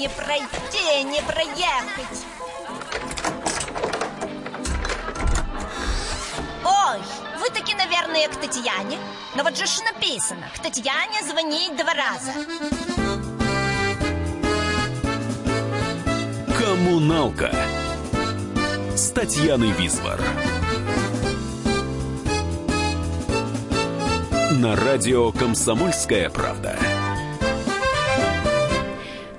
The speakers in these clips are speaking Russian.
не пройти, не проехать. Ой, вы таки, наверное, к Татьяне. Но вот же ж написано, к Татьяне звонить два раза. Коммуналка с Татьяной Висбор. На радио «Комсомольская правда».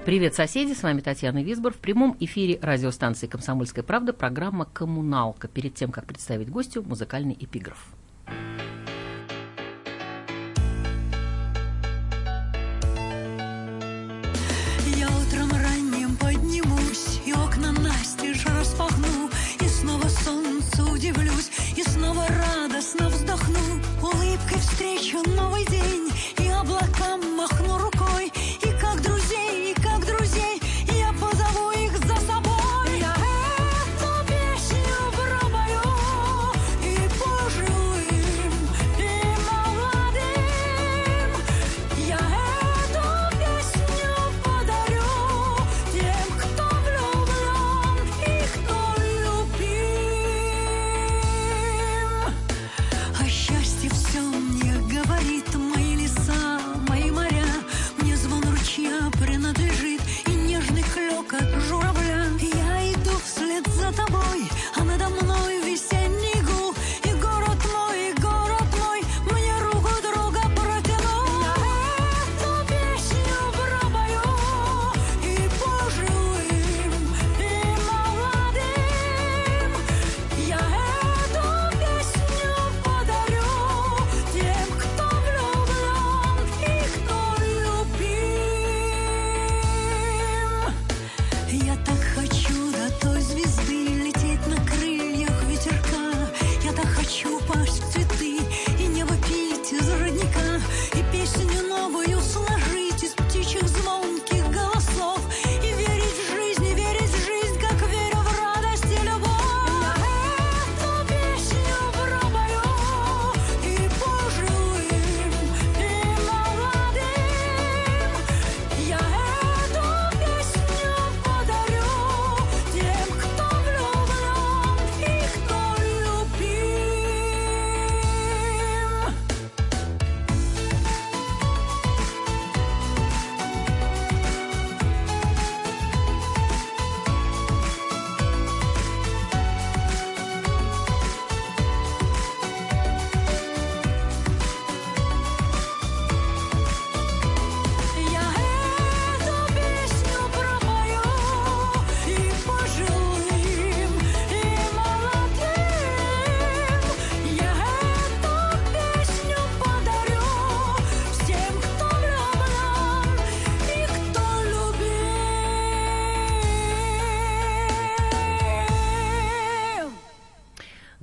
Привет, соседи! С вами Татьяна Висбор. В прямом эфире радиостанции «Комсомольская правда» программа «Коммуналка». Перед тем, как представить гостю, музыкальный эпиграф. Я утром ранним поднимусь И окна настежь распахну И снова солнцу удивлюсь И снова радостно вздохну Улыбкой встречу новый день И облакам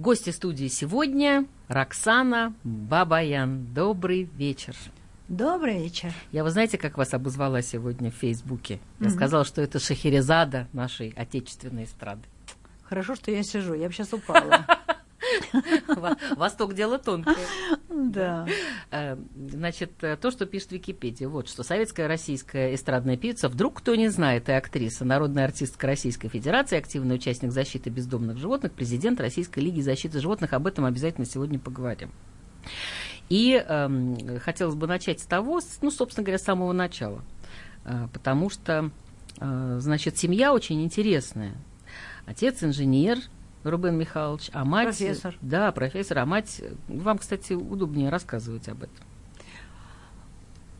Гости студии сегодня Роксана Бабаян. Добрый вечер. Добрый вечер. Я, вы знаете, как вас обозвала сегодня в Фейсбуке? Я сказала, что это Шахерезада нашей отечественной эстрады. Хорошо, что я сижу, я бы сейчас упала. Во- Восток дело тонкое. Да. Э, Значит, э, то, что пишет Википедия, вот что советская российская эстрадная певица, вдруг кто не знает, и актриса, народная артистка Российской Федерации, активный участник защиты бездомных животных, президент Российской Лиги защиты животных, об этом обязательно сегодня поговорим. И эм, хотелось бы начать с того, ну, собственно говоря, с самого начала, Э, потому что, э, значит, семья очень интересная. Отец инженер, Рубен Михайлович, а мать... Профессор. Да, профессор, а мать... Вам, кстати, удобнее рассказывать об этом.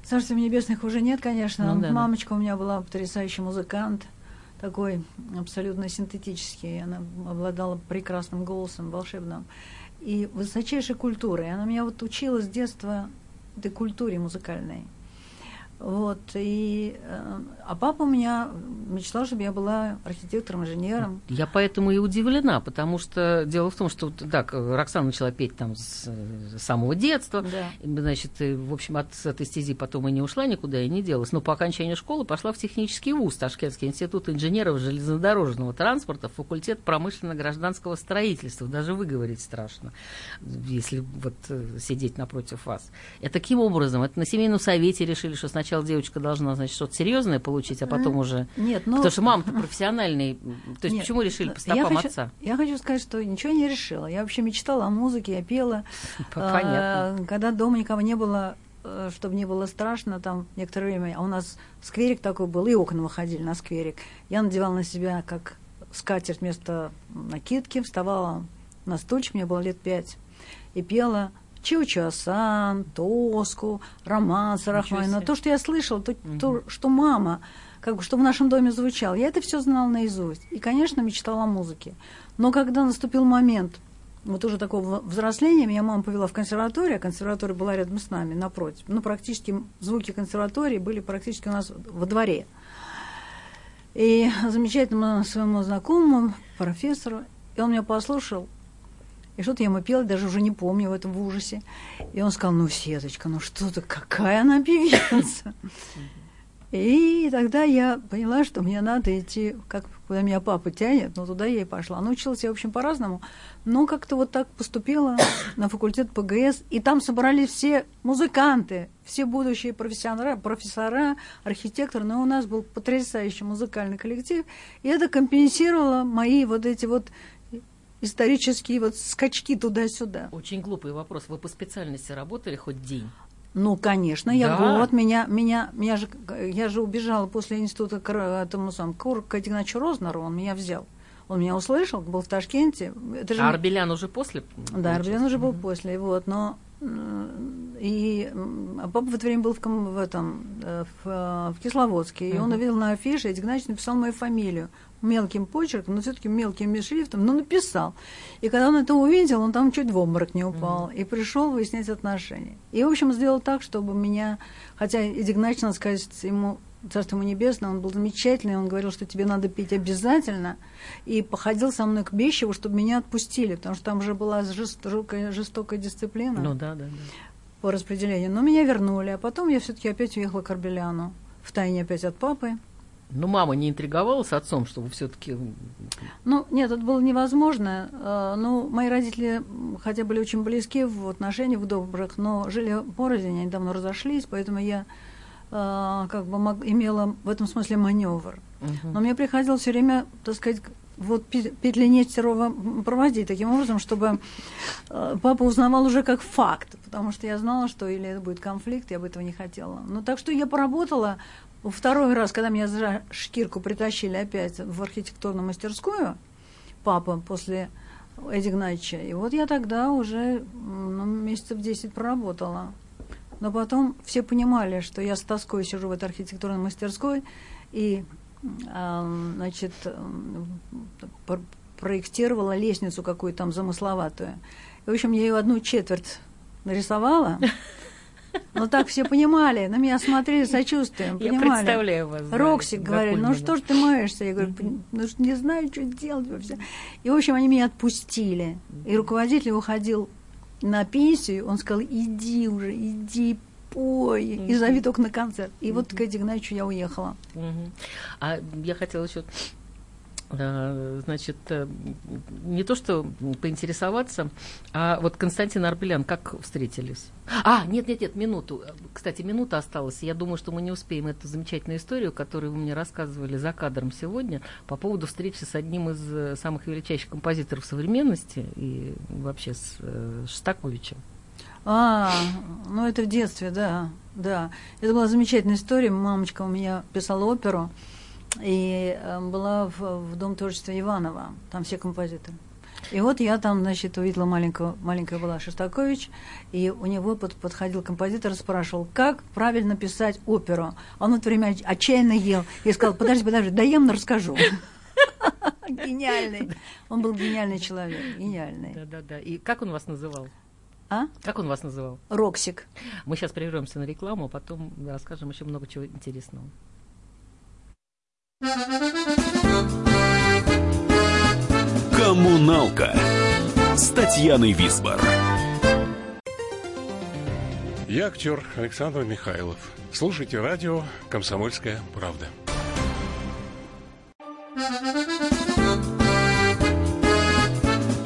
Царства небесных уже нет, конечно. Ну да, да. Мамочка у меня была потрясающий музыкант, такой абсолютно синтетический. Она обладала прекрасным голосом, волшебным. И высочайшей культурой. Она меня вот учила с детства этой культуре музыкальной. Вот, и, э, а папа у меня мечтал, чтобы я была архитектором, инженером. Я поэтому и удивлена, потому что дело в том, что, вот, да, к- Роксана начала петь там с э, самого детства, Да. и, значит, и, в общем, от этой стези потом и не ушла никуда, и не делась. Но по окончании школы пошла в технический вуз, Ташкентский институт инженеров железнодорожного транспорта, факультет промышленно-гражданского строительства. Даже выговорить страшно, если вот э, сидеть напротив вас. И таким образом, это на семейном совете решили, что сначала сначала девочка должна, значит, что-то серьезное получить, а потом уже... Нет, ну... Потому что мама-то профессиональный. То есть Нет, почему решили по я стопам хочу, отца? Я хочу сказать, что ничего не решила. Я вообще мечтала о музыке, я пела. Понятно. А, Когда дома никого не было, э, чтобы не было страшно, там некоторое время, а у нас скверик такой был, и окна выходили на скверик. Я надевала на себя как скатерть вместо накидки, вставала на стульчик, мне было лет пять, и пела Чиучасан, Тоску, романсы Рахманина. себе. То, что я слышала, то, то, что мама, как бы, что в нашем доме звучало, я это все знала наизусть. И, конечно, мечтала о музыке. Но когда наступил момент вот уже такого взросления, меня мама повела в консерваторию, а консерватория была рядом с нами, напротив. Ну, практически звуки консерватории были практически у нас во дворе. И замечательному своему знакомому, профессору, и он меня послушал, и что-то я ему пела, даже уже не помню в этом в ужасе. И он сказал, ну, Сеточка, ну что ты, какая она певица. И тогда я поняла, что мне надо идти, как куда меня папа тянет, но туда я и пошла. Научилась я, в общем, по-разному, но как-то вот так поступила на факультет ПГС, и там собрались все музыканты, все будущие профессионалы, профессора, архитекторы, но у нас был потрясающий музыкальный коллектив, и это компенсировало мои вот эти вот исторические вот скачки туда-сюда. Очень глупый вопрос. Вы по специальности работали хоть день? Ну, конечно, я Да. год, меня, меня, меня же, я же убежала после института к этому самому, к, к Игнатию Рознеру, он меня взял. Он меня услышал, был в Ташкенте. Это же А Арбелян уже после? да, Арбелин уже был после, вот, но и а папа в это время был в, в этом э, в, э, в Кисловодске, и он увидел на афише, Эдик Игнатьевич написал мою фамилию мелким почерком, но все-таки мелким шрифтом, но написал. И когда он это увидел, он там чуть в обморок не упал, и пришел выяснять отношения. И, в общем, сделал так, чтобы меня, хотя Эдик Игнатьевич, надо сказать, ему Царство ему небесное, он был замечательный, он говорил, что тебе надо петь обязательно, и походил со мной к Бещеву, чтобы меня отпустили, потому что там уже была жестокая, жестокая дисциплина Ну да, да, да. по распределению. Но меня вернули, а потом я все-таки опять уехала к Арбеляну, в тайне опять от папы. Ну, мама не интриговала с отцом, чтобы все-таки... Ну, нет, это было невозможно. Э, Ну, мои родители, хотя были очень близки в отношениях в добрых, но жили порознь, они давно разошлись, поэтому я э, как бы имела в этом смысле маневр. Но мне приходилось все время, так сказать, вот пе- петли Нестерова проводить таким образом, чтобы э, папа узнавал уже как факт, потому что я знала, что или это будет конфликт, я бы этого не хотела. Ну, так что я поработала второй раз, когда меня за шкирку притащили опять в архитектурную мастерскую, папа после Эдди Игнатьевича, и вот я тогда уже ну, месяцев 10 проработала. Но потом все понимали, что я с тоской сижу в этой архитектурной мастерской и, ам, значит, проектировала лестницу какую-то там замысловатую. И, в общем, я ее одну четверть нарисовала. Но так все понимали, на меня смотрели сочувствием, Я понимали. представляю вас. Роксик говорили, ну что ж ты маешься? Я говорю, «Пон- ну не знаю, что делать вообще. И, в общем, они меня отпустили. И руководитель уходил на пенсию, он сказал, иди уже, иди, пой, и зови только на концерт. И вот к Эдди Игнатьевичу я уехала. А я хотела еще, значит, э, не то что поинтересоваться, а вот Константин Арбелян, как встретились? А, нет, нет, нет, минуту. Кстати, минута осталась. Я думаю, что мы не успеем эту замечательную историю, которую вы мне рассказывали за кадром сегодня, по поводу встречи с одним из э, самых величайших композиторов современности и вообще с э, Шостаковичем. А, ну это в детстве, да, да. Это была замечательная история. Мамочка у меня писала оперу, и э, была в, в Дом творчества Иванова, там все композиторы. И вот я там, значит, увидела маленького, маленькая была Шостакович, и у него под- подходил композитор и спрашивал, как правильно писать оперу. Он в это время отч- отчаянно ел. Я сказала, подожди, подожди, доем, но расскажу. Гениальный. Он был гениальный человек, гениальный. Да-да-да. И как он вас называл? А? Как он вас называл? Роксик. Мы сейчас прервемся на рекламу, а потом расскажем еще много чего интересного. Коммуналка с Татьяной Висбор. Я актер Александр Михайлов. Слушайте радио «Комсомольская правда».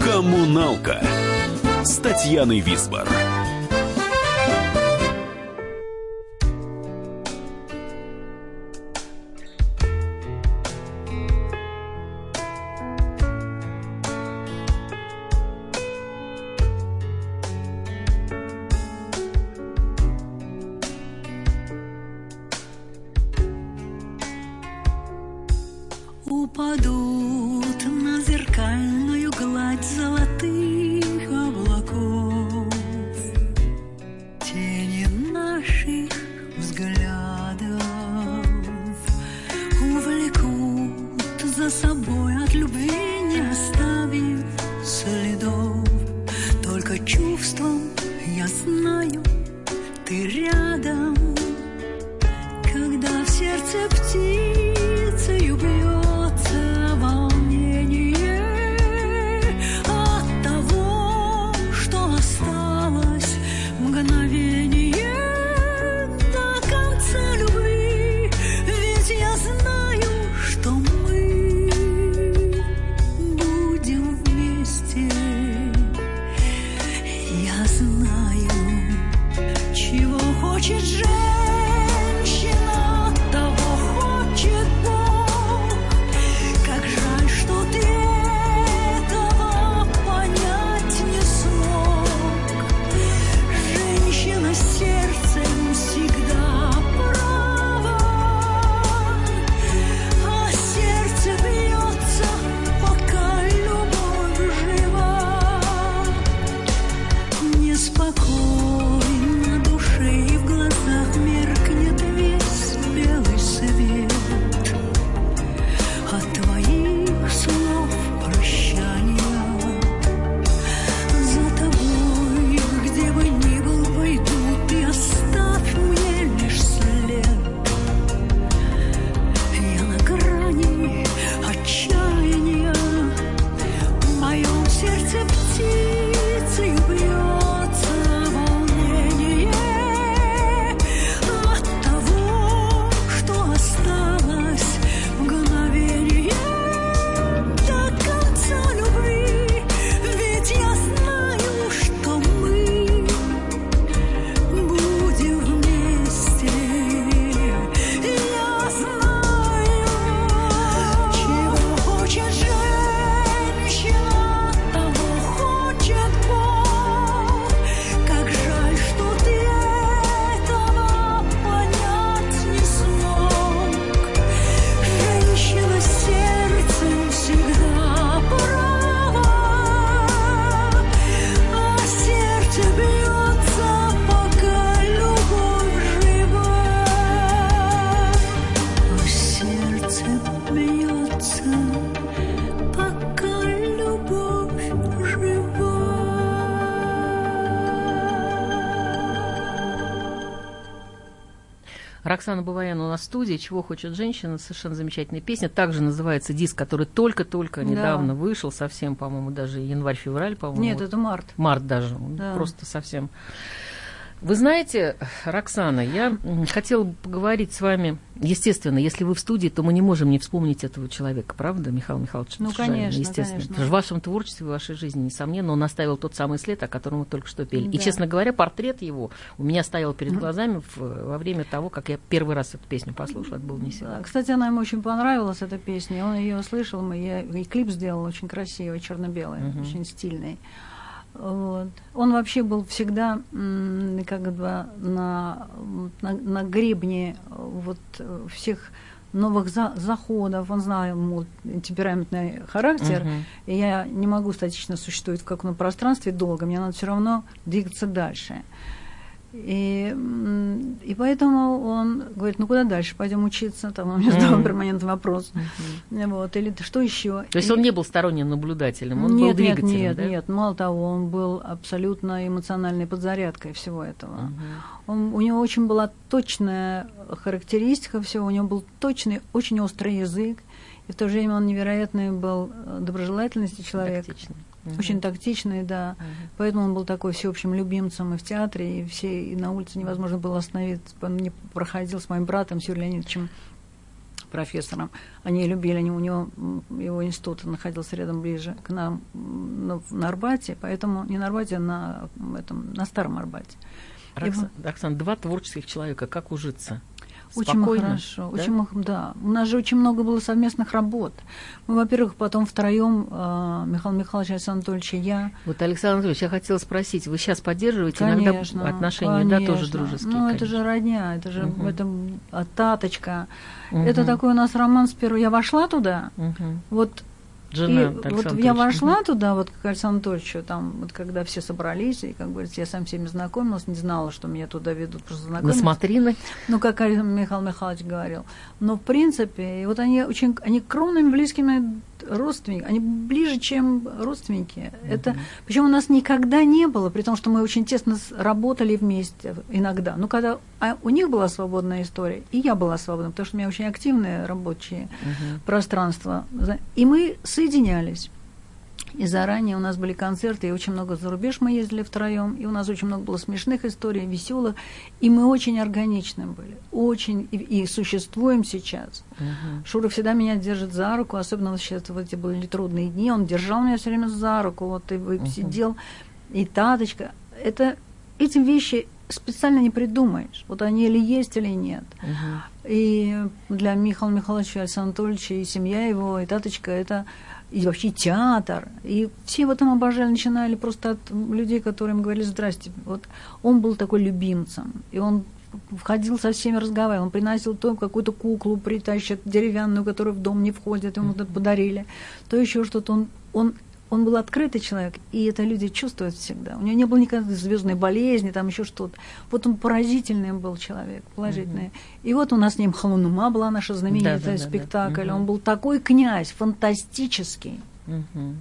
Коммуналка с Татьяной Висбор. Роксана Баваян у нас в студии «Чего хочет женщина?» Совершенно замечательная песня. Также называется диск, который только-только Да. недавно вышел, совсем, по-моему, даже январь-февраль, по-моему. Нет, Вот. это март. Март даже, Да. просто совсем. Вы знаете, Роксана, я хотела бы поговорить с вами. Естественно, если вы в студии, то мы не можем не вспомнить этого человека, правда, Михаил Михайлович? Ну, Шишарин, конечно, естественно. конечно. В вашем творчестве, в вашей жизни, несомненно, он оставил тот самый след, о котором мы только что пели. И, Да. честно говоря, портрет его у меня стоял перед глазами в- во время того, как я первый раз эту песню послушала. Это был не сегодня. Кстати, она ему очень понравилась, эта песня. Он ее слышал, мы, я и клип сделал очень красивый, черно-белый, Мгм. очень стильный. Вот. Он вообще был всегда как бы на, на, на гребне вот всех новых за- заходов. Он знал ему темпераментный характер, Мгм. и я не могу статично существовать в каком-то пространстве долго, мне надо все равно двигаться дальше. И, и поэтому он говорит, ну куда дальше, пойдем учиться, там у меня задал Мгм. перманентный вопрос. Вот, или что еще? То есть он не был сторонним наблюдателем, он был нет, нет, двигателем, нет, да? нет, мало того, он был абсолютно эмоциональной подзарядкой всего этого. Мгм. Он, у него очень была точная характеристика всего, у него был точный, очень острый язык, и в то же время он невероятный был э, доброжелательности человек. Тактичный. Мгм. Очень тактичный, да. Мгм. Поэтому он был такой всеобщим любимцем и в театре, и все, и на улице невозможно было остановиться. Он не проходил с моим братом Сергеем Леонидовичем, профессором. Они любили, они, у него его институт находился рядом ближе к нам ну, на Арбате, поэтому не на Арбате, а на, этом, на Старом Арбате. Роксан, Роксан, два творческих человека, как ужиться? Очень Спокойно, хорошо, да? очень да. У нас же очень много было совместных работ. Мы, во-первых, потом втроем, э, Михаил Михайлович, Александр Анатольевич и я, Вот, Александр Анатольевич, я хотела спросить, вы сейчас поддерживаете Конечно, иногда отношения, да, тоже конечно. дружеские? Ну, это конечно. же родня, это же Мгм. это а, таточка. Мгм. Это такой у нас роман с первого. Я вошла туда, Мгм. вот Жена и вот я вошла туда, вот к Александру Анатольевичу, там, вот когда все собрались, и, как говорится, я сам всеми знакомилась, не знала, что меня туда ведут, просто На знакомилась. смотрины. Ну, как Михаил Михайлович говорил. Но, в принципе, и вот они очень, они кровными близкими родственники, они ближе, чем родственники. Это, причем у нас никогда не было, при том, что мы очень тесно работали вместе иногда. Но когда а у них была свободная история, и я была свободна, потому что у меня очень активное рабочее пространство. За- И мы соединялись. И заранее у нас были концерты, и очень много за рубеж мы ездили втроем, и у нас очень много было смешных историй, веселых, и мы очень органичны были, очень, и, и существуем сейчас. Шура всегда меня держит за руку, особенно вот сейчас в эти были трудные дни, он держал меня все время за руку, вот и вы- сидел, и Таточка. Это, эти вещи специально не придумаешь, вот они или есть, или нет. И для Михаила Михайловича Александра Анатольевича и семья его, и Таточка, это и вообще театр. И все в этом обожали, начинали просто от людей, которым говорили «здрасте». Вот он был такой любимцем, и он входил со всеми разговаривал, он приносил то какую-то куклу, притащит деревянную, которая в дом не входит, ему это подарили, то еще что-то. Он, он, он был открытый человек, и это люди чувствуют всегда. У него не было никакой звездной болезни, там еще что-то. Вот он поразительный был человек, положительный. И вот у нас с ним Халунума была наша знаменитая Да-да-да-да. спектакль. Мгм. Он был такой князь, фантастический. Мгм.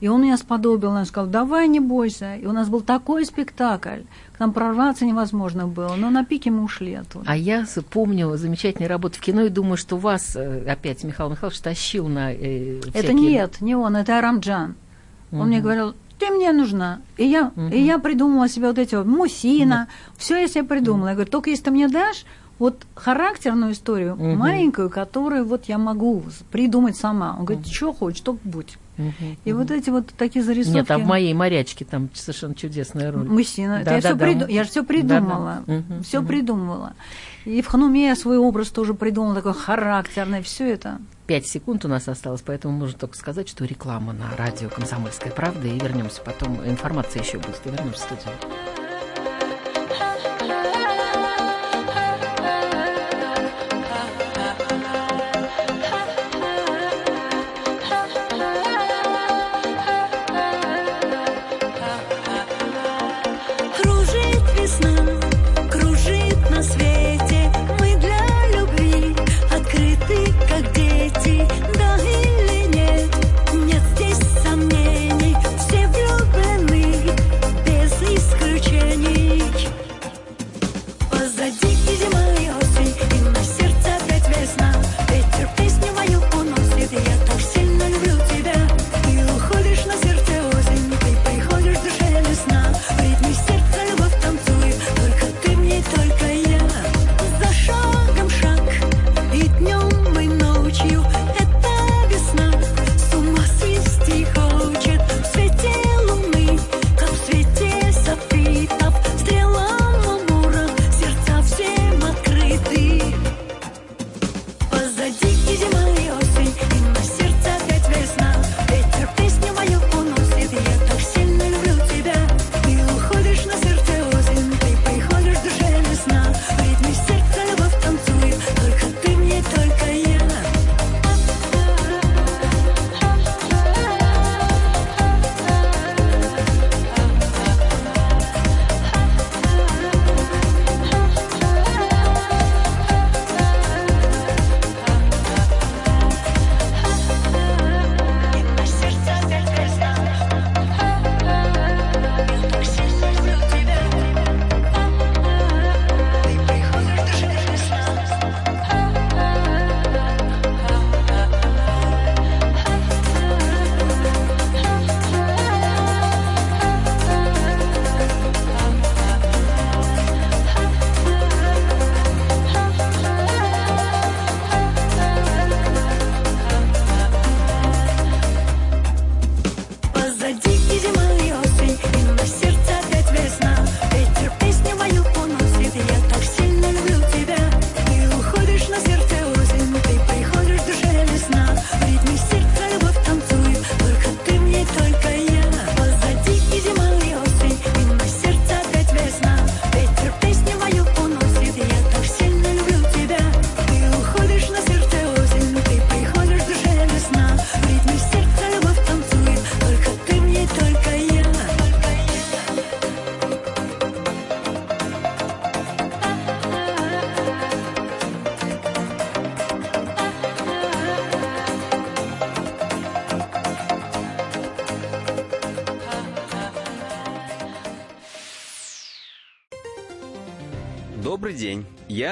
И он меня сподобил, он сказал, давай, не бойся. И у нас был такой спектакль, к нам прорваться невозможно было, но на пике мы ушли оттуда. А я помню замечательные работы в кино и думаю, что вас э, опять Михаил Михайлович тащил на э, Это всякие- нет, не он, это Арамджан. Он мне говорил, ты мне нужна. И я, и я придумала себе вот эти вот мусина, все я себе придумала. Я говорю, только если ты мне дашь вот характерную историю, Мгм. маленькую, которую вот я могу придумать сама. Он говорит, что хочешь, только будь. Мгм. И вот эти вот такие зарисовки. Нет, а в моей морячке там совершенно чудесная роль. Мужчина. Да, я, да, все да. приду... я же все придумала. Да, да. Все мгм. придумала. И в Хануме я свой образ тоже придумала, такой характерный. Все это. Пять секунд у нас осталось, поэтому можно только сказать, что реклама на радио «Комсомольская правда», и вернемся потом. Информация еще будет, и вернемся в студию.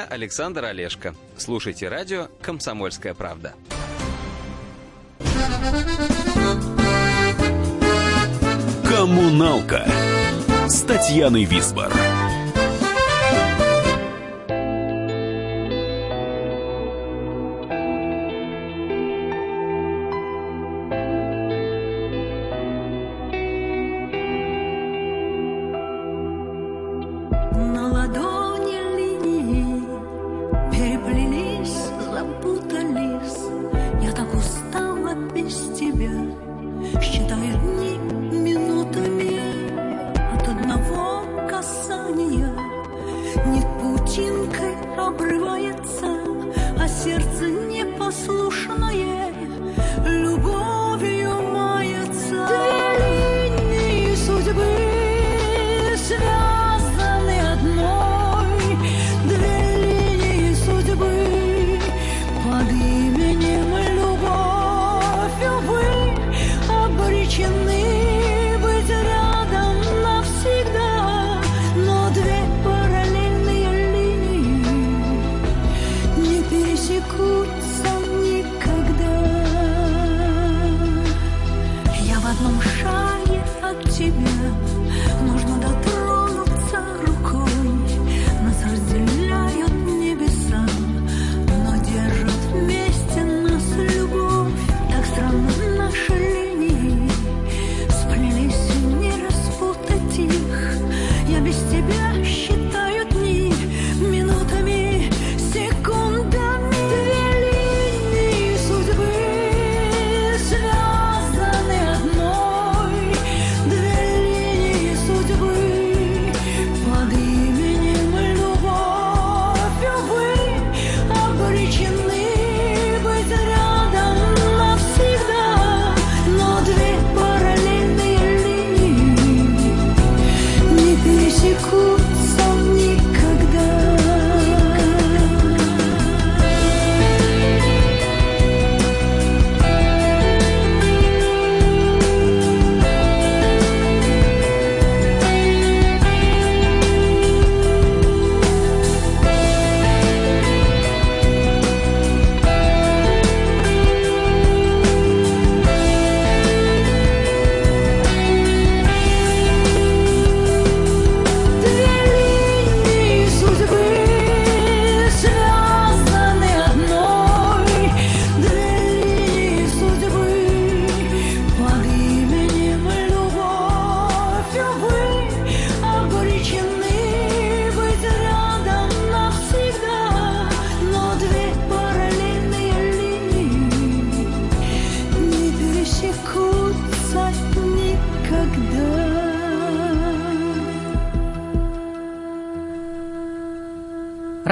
Александр Олешко. Слушайте радио «Комсомольская правда». Коммуналка с Татьяной Висбор.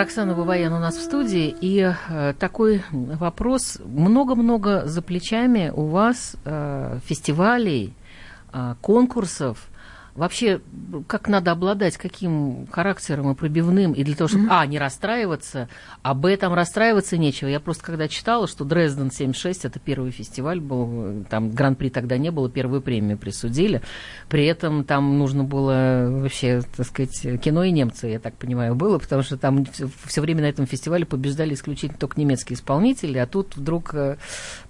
Роксана Бабаян у нас в студии, и э, такой вопрос. Много-много за плечами у вас э, фестивалей, э, конкурсов. Вообще, как надо обладать каким характером и пробивным, и для того, чтобы, а, не расстраиваться, а, б, там расстраиваться нечего. Я просто когда читала, что Дрезден 76, это первый фестиваль был, там гран-при тогда не было, первую премию присудили. При этом там нужно было вообще, так сказать, кино и немцы, я так понимаю, было, потому что там все время на этом фестивале побеждали исключительно только немецкие исполнители, а тут вдруг э,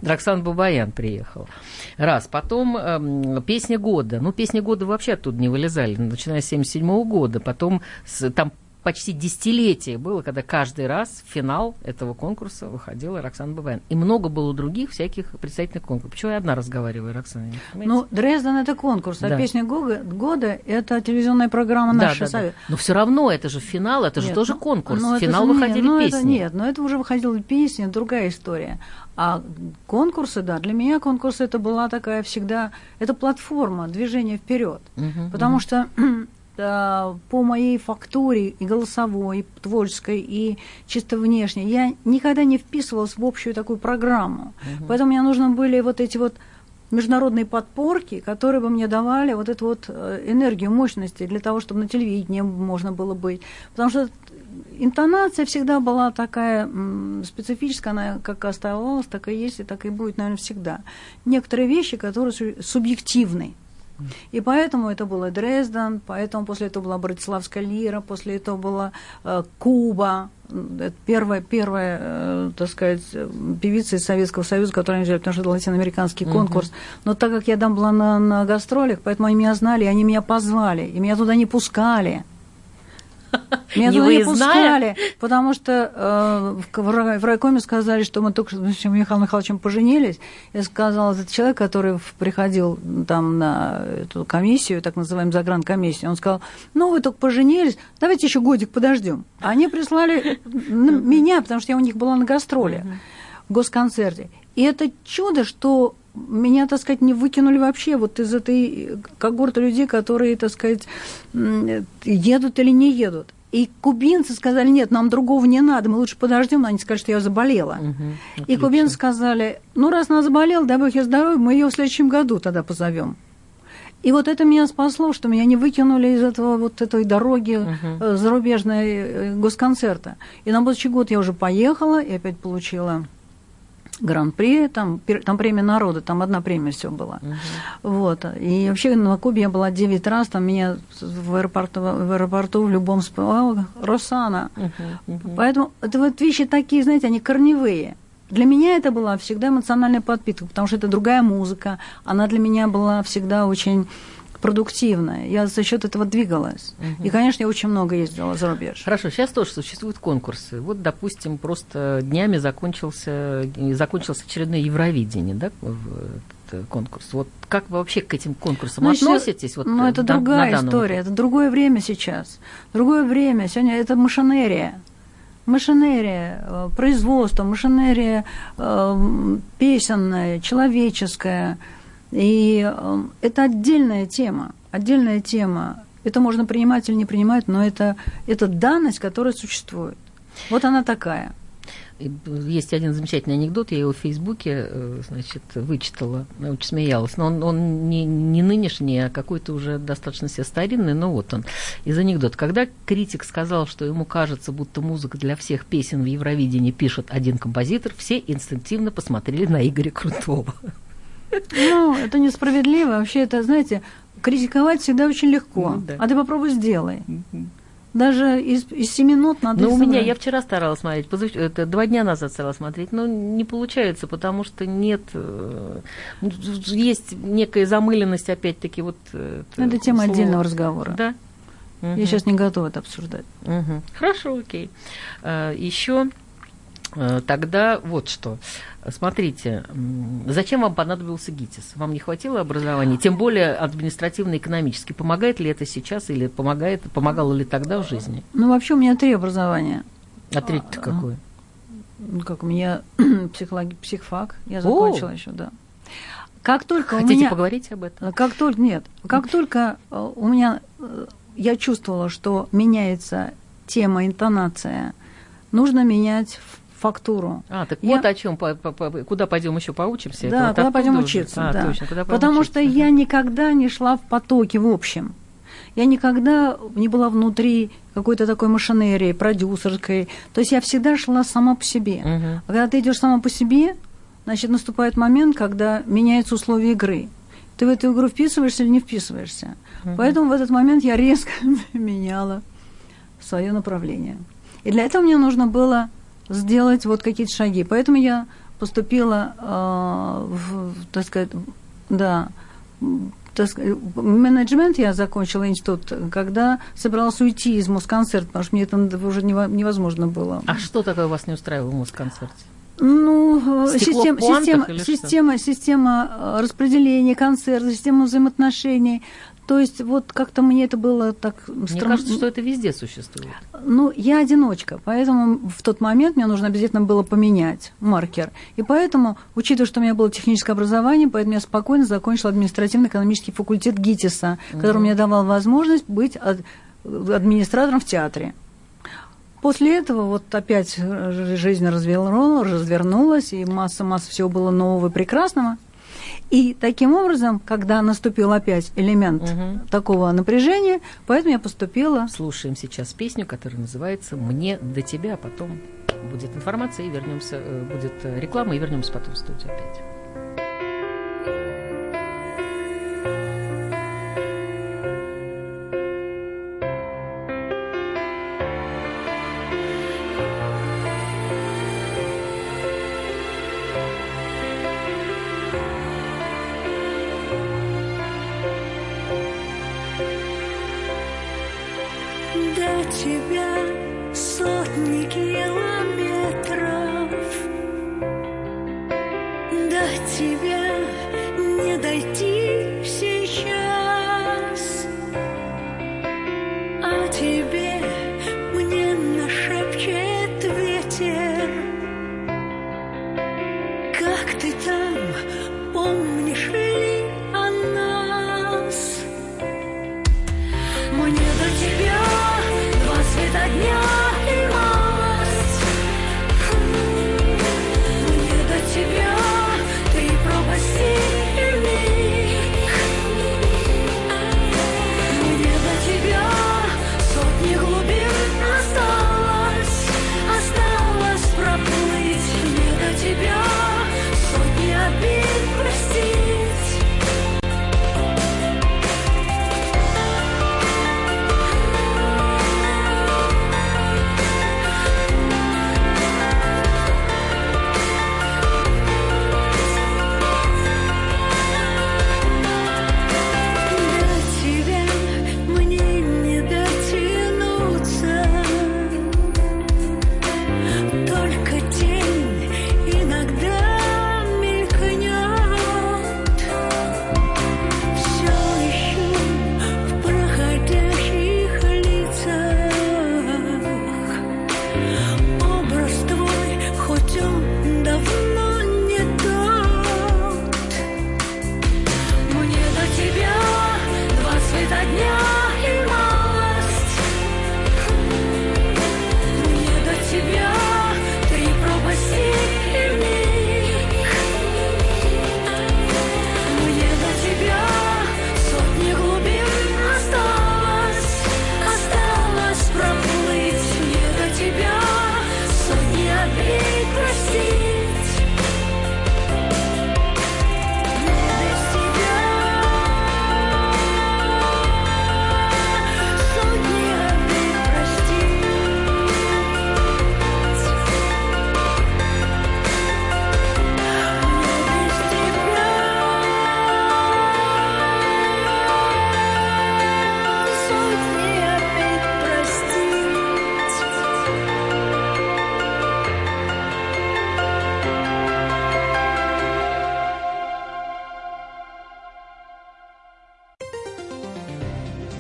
Роксан Бабаян приехал. Раз. Потом эм, песня года. Ну, песни года вообще оттуда не вылезали, начиная с 77 года. Потом с, там почти десятилетие было, когда каждый раз в финал этого конкурса выходила Роксана Бабаян. И много было других всяких представительных конкурсов. Почему я одна разговариваю, Роксана? Ну, Дрезден это конкурс, а Да. песня года, это телевизионная программа да, «Наша да, да. совет». Но все равно это же финал, это же Нет, тоже ну, конкурс. ну, в это финал же- выходили нет, ну, песни. Это, нет, но это уже выходила песня, другая история. А конкурсы, да, для меня конкурсы это была такая всегда, это платформа движения вперед. Мгм, Потому что да, по моей фактуре и голосовой, и творческой, и чисто внешней, я никогда не вписывалась в общую такую программу. Поэтому мне нужны были вот эти вот международные подпорки, которые бы мне давали вот эту вот э, энергию мощности для того, чтобы на телевидении можно было быть. Потому что интонация всегда была такая специфическая, она как оставалась, так и есть, и так и будет, наверное, всегда. Некоторые вещи, которые су- субъективны. И поэтому это было Дрезден, поэтому после этого была Братиславская лира, после этого была э, Куба, это первая, первая, э, так сказать, певица из Советского Союза, которую они взяли, потому что это латиноамериканский конкурс. Но так как я там была на, на гастролях, поэтому они меня знали, они меня позвали, и меня туда не пускали. Меня Не туда не выездная? пускали, потому что э, в, в рай- в райкоме сказали, что мы только с Михаилом Михайловичем поженились. Я сказала, этот человек, который приходил там на эту комиссию, так называемую загранкомиссию, он сказал, ну, вы только поженились, давайте еще годик подождем. Они прислали меня, потому что я у них была на гастроле, в госконцерте. И это чудо, что меня, так сказать, не выкинули вообще вот из этой когорты людей, которые, так сказать, едут или не едут. И кубинцы сказали, нет, нам другого не надо, мы лучше подождем, но они сказали, что я заболела. И кубинцы сказали, ну, раз она заболела, дай бог ей здоровья, мы ее в следующем году тогда позовем. И вот это меня спасло, что меня не выкинули из этого вот этой дороги э, зарубежной э, госконцерта. И на будущий год я уже поехала и опять получила гран-при, там, там премия народа, там одна премия все была. Вот. И вообще на Кубе я была 9 раз, там меня в аэропорту, в, аэропорту в любом спевала Росана. Поэтому это вот вещи такие, знаете, они корневые. Для меня это была всегда эмоциональная подпитка, потому что это другая музыка, она для меня была всегда очень продуктивная. Я за счет этого двигалась. И, конечно, я очень много ездила за рубеж. Хорошо, сейчас тоже существуют конкурсы. Вот, допустим, просто днями закончился, закончился очередное Евровидение, да, этот конкурс. Вот как вы вообще к этим конкурсам Ну, относитесь? Вот, ну, это на- другая на история, это другое время сейчас. Другое время. Сегодня это машинерия. Машинерия, э, производство, машинерия э, песенная, человеческая. И э, это отдельная тема. Отдельная тема. Это можно принимать или не принимать, но это, это данность, которая существует. Вот она такая. И Есть один замечательный анекдот, я его в Фейсбуке, э, значит, вычитала, очень смеялась. Но он, он не, не нынешний, а какой-то уже достаточно себе старинный, но вот он. Из анекдота. Когда критик сказал, что ему кажется, будто музыка для всех песен в Евровидении пишет один композитор, все инстинктивно посмотрели на Игоря Крутого. Ну, это несправедливо. Вообще, это, знаете, критиковать всегда очень легко. Ну да. А ты попробуй сделай. Даже из, из семи нот надо Но Ну, у меня, я вчера старалась смотреть, позав- это два дня назад старалась смотреть, но не получается, потому что нет, э, есть некая замыленность, опять-таки, вот... э, Ну, это тема слово. отдельного разговора. Да. Я Мгм. сейчас не готова это обсуждать. Мгм. Хорошо, окей. Еще тогда вот что. Смотрите, зачем вам понадобился ГИТИС? Вам не хватило образования? Тем более административно-экономически. Помогает ли это сейчас или помогает, помогало ли тогда в жизни? Ну, вообще у меня три образования. А третье какое? Ну, как у меня психологи, психфак, я О! закончила еще, да. Как только у Хотите меня... поговорить об этом? Как только, нет, как только э, у меня, э, я чувствовала, что меняется тема, интонация, нужно менять фактуру. А, так Я- вот о чем, куда пойдем еще поучимся? Да, вот куда пойдем учиться, А, да. точно, куда Потому что я никогда не шла в потоке в общем. Я никогда не была внутри какой-то такой машинерии, продюсерской. То есть я всегда шла сама по себе. Мгм. А когда ты идешь сама по себе, значит, наступает момент, когда меняются условия игры. Ты в эту игру вписываешься или не вписываешься. Поэтому в этот момент я резко меняла свое направление. И для этого мне нужно было сделать вот какие-то шаги. Поэтому я поступила, э, в, так сказать, да, так сказать, менеджмент я закончила институт, когда собиралась уйти из Москонцерта, потому что мне это уже нево- невозможно было. А что такое вас не устраивало в Москонцерте? Ну, э, Стекло система, система, что? система, э, распределения концерта, система взаимоотношений. То есть вот как-то мне это было так... Мне стран- кажется, что это везде существует. Ну, я одиночка, поэтому в тот момент мне нужно обязательно было поменять маркер. И поэтому, учитывая, что у меня было техническое образование, поэтому я спокойно закончила административно-экономический факультет ГИТИСа, который мне давал возможность быть ад- администратором в театре. После этого вот опять э, жизнь развернула, развернулась, и масса-масса всего было нового и прекрасного. И таким образом, когда наступил опять элемент Мгм. такого напряжения, поэтому я поступила Слушаем сейчас песню, которая называется «Мне до тебя», а потом будет информация и вернемся, э, будет э, реклама и вернемся потом в студию опять.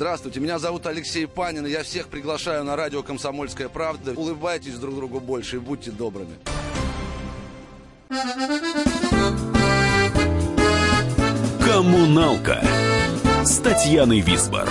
Здравствуйте, меня зовут Алексей Панин, и я всех приглашаю на радио «Комсомольская правда». Улыбайтесь друг другу больше и будьте добрыми. Коммуналка с Татьяной Висбор.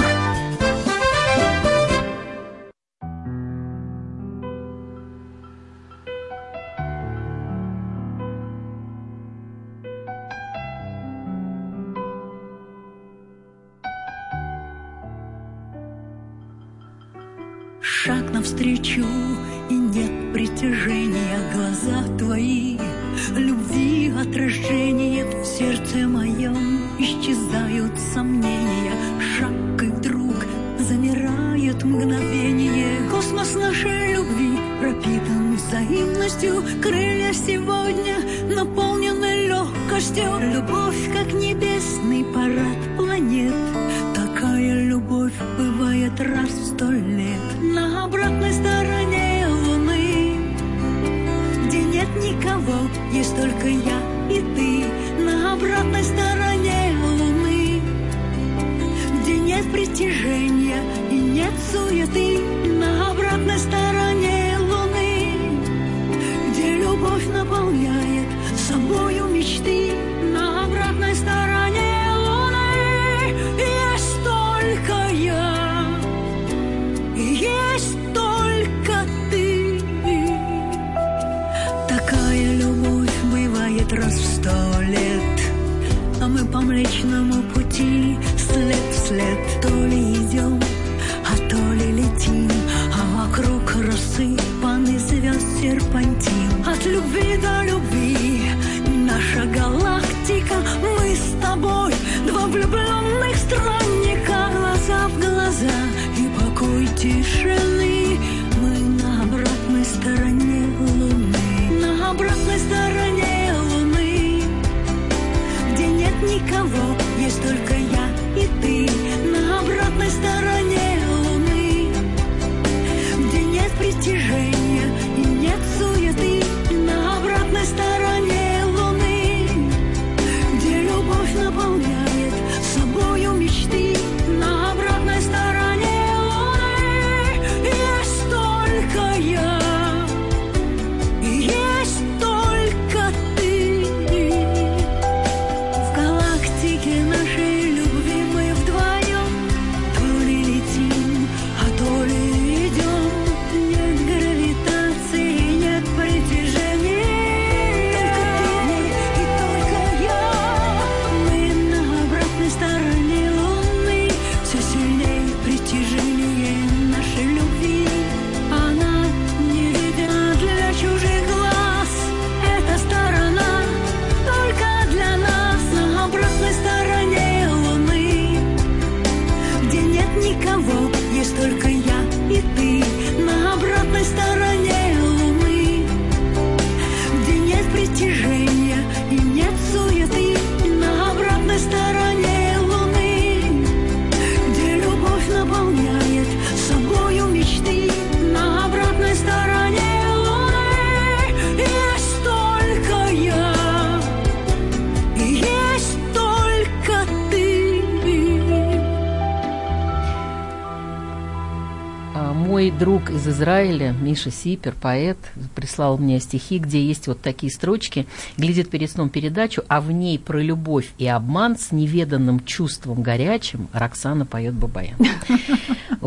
Израиля, Миша Сипер, поэт, прислал мне стихи, где есть вот такие строчки. Глядит перед сном передачу, а в ней про любовь и обман с неведанным чувством горячим Роксана поет Бабаян.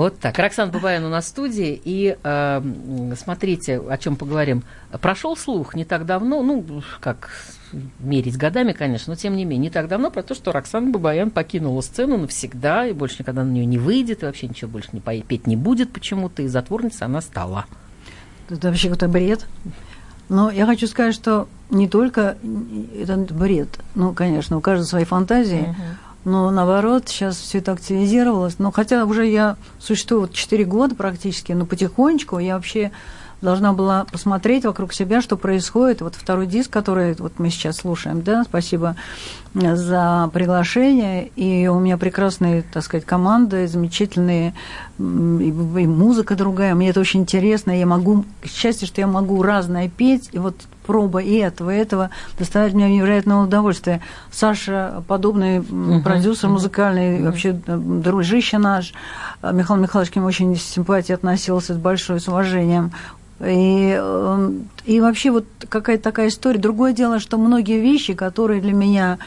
Вот так. Роксана Бабаян у нас в студии. И э, смотрите, о чем поговорим. Прошел слух не так давно, ну, как мерить годами, конечно, но тем не менее, не так давно про то, что Роксана Бабаян покинула сцену навсегда и больше никогда на нее не выйдет, и вообще ничего больше не пой- петь не будет почему-то, и затворницей она стала. Это вообще какой-то бред. Но я хочу сказать, что не только это бред. Ну, конечно, у каждого свои фантазии. Но наоборот, сейчас все это активизировалось. Но хотя уже я существую вот 4 года практически, но потихонечку я вообще должна была посмотреть вокруг себя, что происходит. Вот второй диск, который вот мы сейчас слушаем, да, спасибо за приглашение. И у меня прекрасные, так сказать, команды, замечательные, и, музыка другая. Мне это очень интересно. Я могу, счастье, что я могу разное петь, и вот проба и этого, и этого доставляет мне невероятное удовольствие. Саша, подобный м, продюсер музыкальный, вообще э, дружище наш, э, Михаил Михайлович к нему очень с симпатией относился, с большой, с уважением. И, э, и вообще вот какая-то такая история. Другое дело, что многие вещи, которые для меня,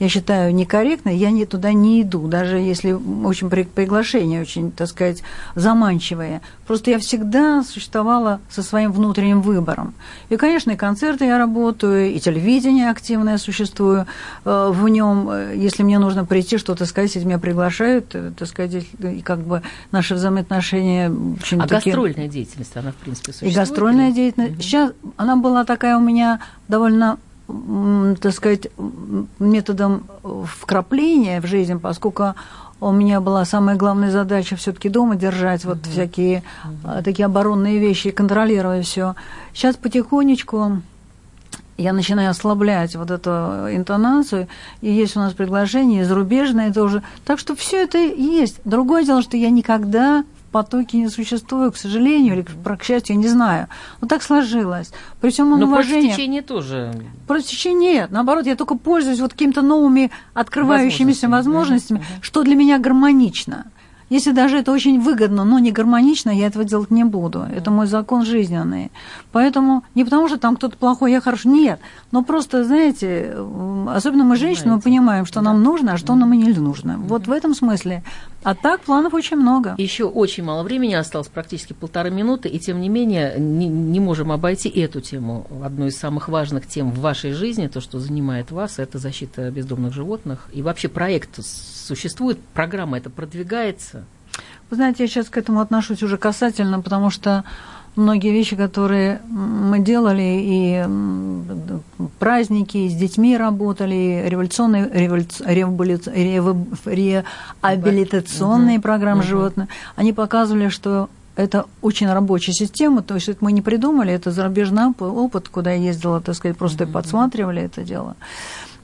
я считаю, некорректны, я не, туда не иду, даже если очень при- приглашение очень, так сказать, заманчивое. Просто я всегда существовала со своим внутренним выбором. И, конечно, и концерты я работаю, и телевидение активное существую э, в нем. Если мне нужно прийти что-то сказать, если меня приглашают, э, так сказать, и как бы наши взаимоотношения очень А такие... гастрольная деятельность, она, в принципе, И существует? гастрольная или- деятельность. Сейчас она была такая у меня довольно, так сказать, методом вкрапления в жизнь, поскольку у меня была самая главная задача все-таки дома держать вот всякие а, такие оборонные вещи, контролировать все. Сейчас потихонечку я начинаю ослаблять вот эту интонацию, и есть у нас приглашение зарубежное тоже. Так что все это есть. Другое дело, что я никогда потоке не существую, к сожалению, или к- к счастью, я не знаю. Но так сложилось. При всем Но против уважении... течения тоже. Против течения нет. Наоборот, я только пользуюсь вот какими-то новыми открывающимися Возможностями. возможностями, что для меня гармонично. Если даже это очень выгодно, но не гармонично, я этого делать не буду. Это мой закон жизненный. Поэтому не потому, что там кто-то плохой, я хороший. Нет. Но просто, знаете, особенно мы, женщины, мы понимаем, что нам нужно, а что нам и не нужно. Вот в этом смысле. А так планов очень много. Еще очень мало времени осталось, практически полторы минуты, и тем не менее не, не можем обойти эту тему. Одну из самых важных тем в вашей жизни, то, что занимает вас, это защита бездомных животных. И вообще проект существует, программа это продвигается. Вы знаете, я сейчас к этому отношусь уже касательно, потому что многие вещи, которые мы делали, и праздники, и с детьми работали, и революционные, революц- революц- рев- реабилитационные программы животных, они показывали, что это очень рабочая система, то есть это мы не придумали, это зарубежный оп- опыт, куда я ездила, так сказать, просто подсматривали это дело.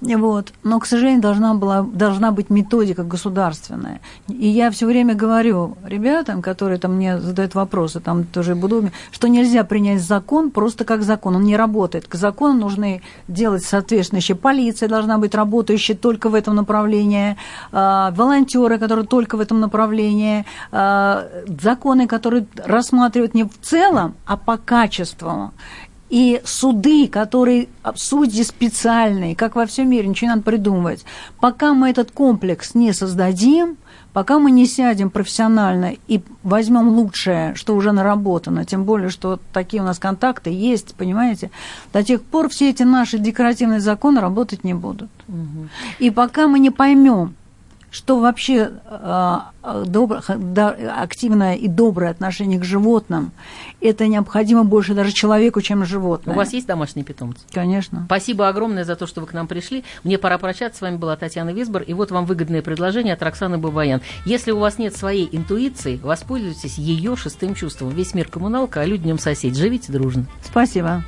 Вот. Но, к сожалению, должна, была, должна быть методика государственная. И я все время говорю ребятам, которые там мне задают вопросы, там тоже буду, что нельзя принять закон просто как закон. Он не работает. К закону нужны делать соответствующие. Полиция должна быть работающая только в этом направлении, а, волонтеры, которые только в этом направлении, а, законы, которые рассматривают не в целом, а по качеству и суды, которые судьи специальные, как во всем мире, ничего не надо придумывать. Пока мы этот комплекс не создадим, пока мы не сядем профессионально и возьмем лучшее, что уже наработано, тем более, что такие у нас контакты есть, понимаете, до тех пор все эти наши декоративные законы работать не будут. И пока мы не поймем, что вообще э, добро- х- да, активное и доброе отношение к животным, это необходимо больше даже человеку, чем животному. У вас есть домашние питомцы? Конечно. Спасибо огромное за то, что вы к нам пришли. Мне пора прощаться. С вами была Татьяна Висбор. И вот вам выгодное предложение от Роксаны Бабаян. Если у вас нет своей интуиции, воспользуйтесь ее шестым чувством. Весь мир коммуналка, а люди в нем сосед. Живите дружно. Спасибо.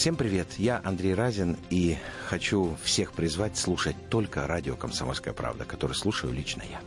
Всем привет, я Андрей Разин и хочу всех призвать слушать только радио «Комсомольская правда», которое слушаю лично я.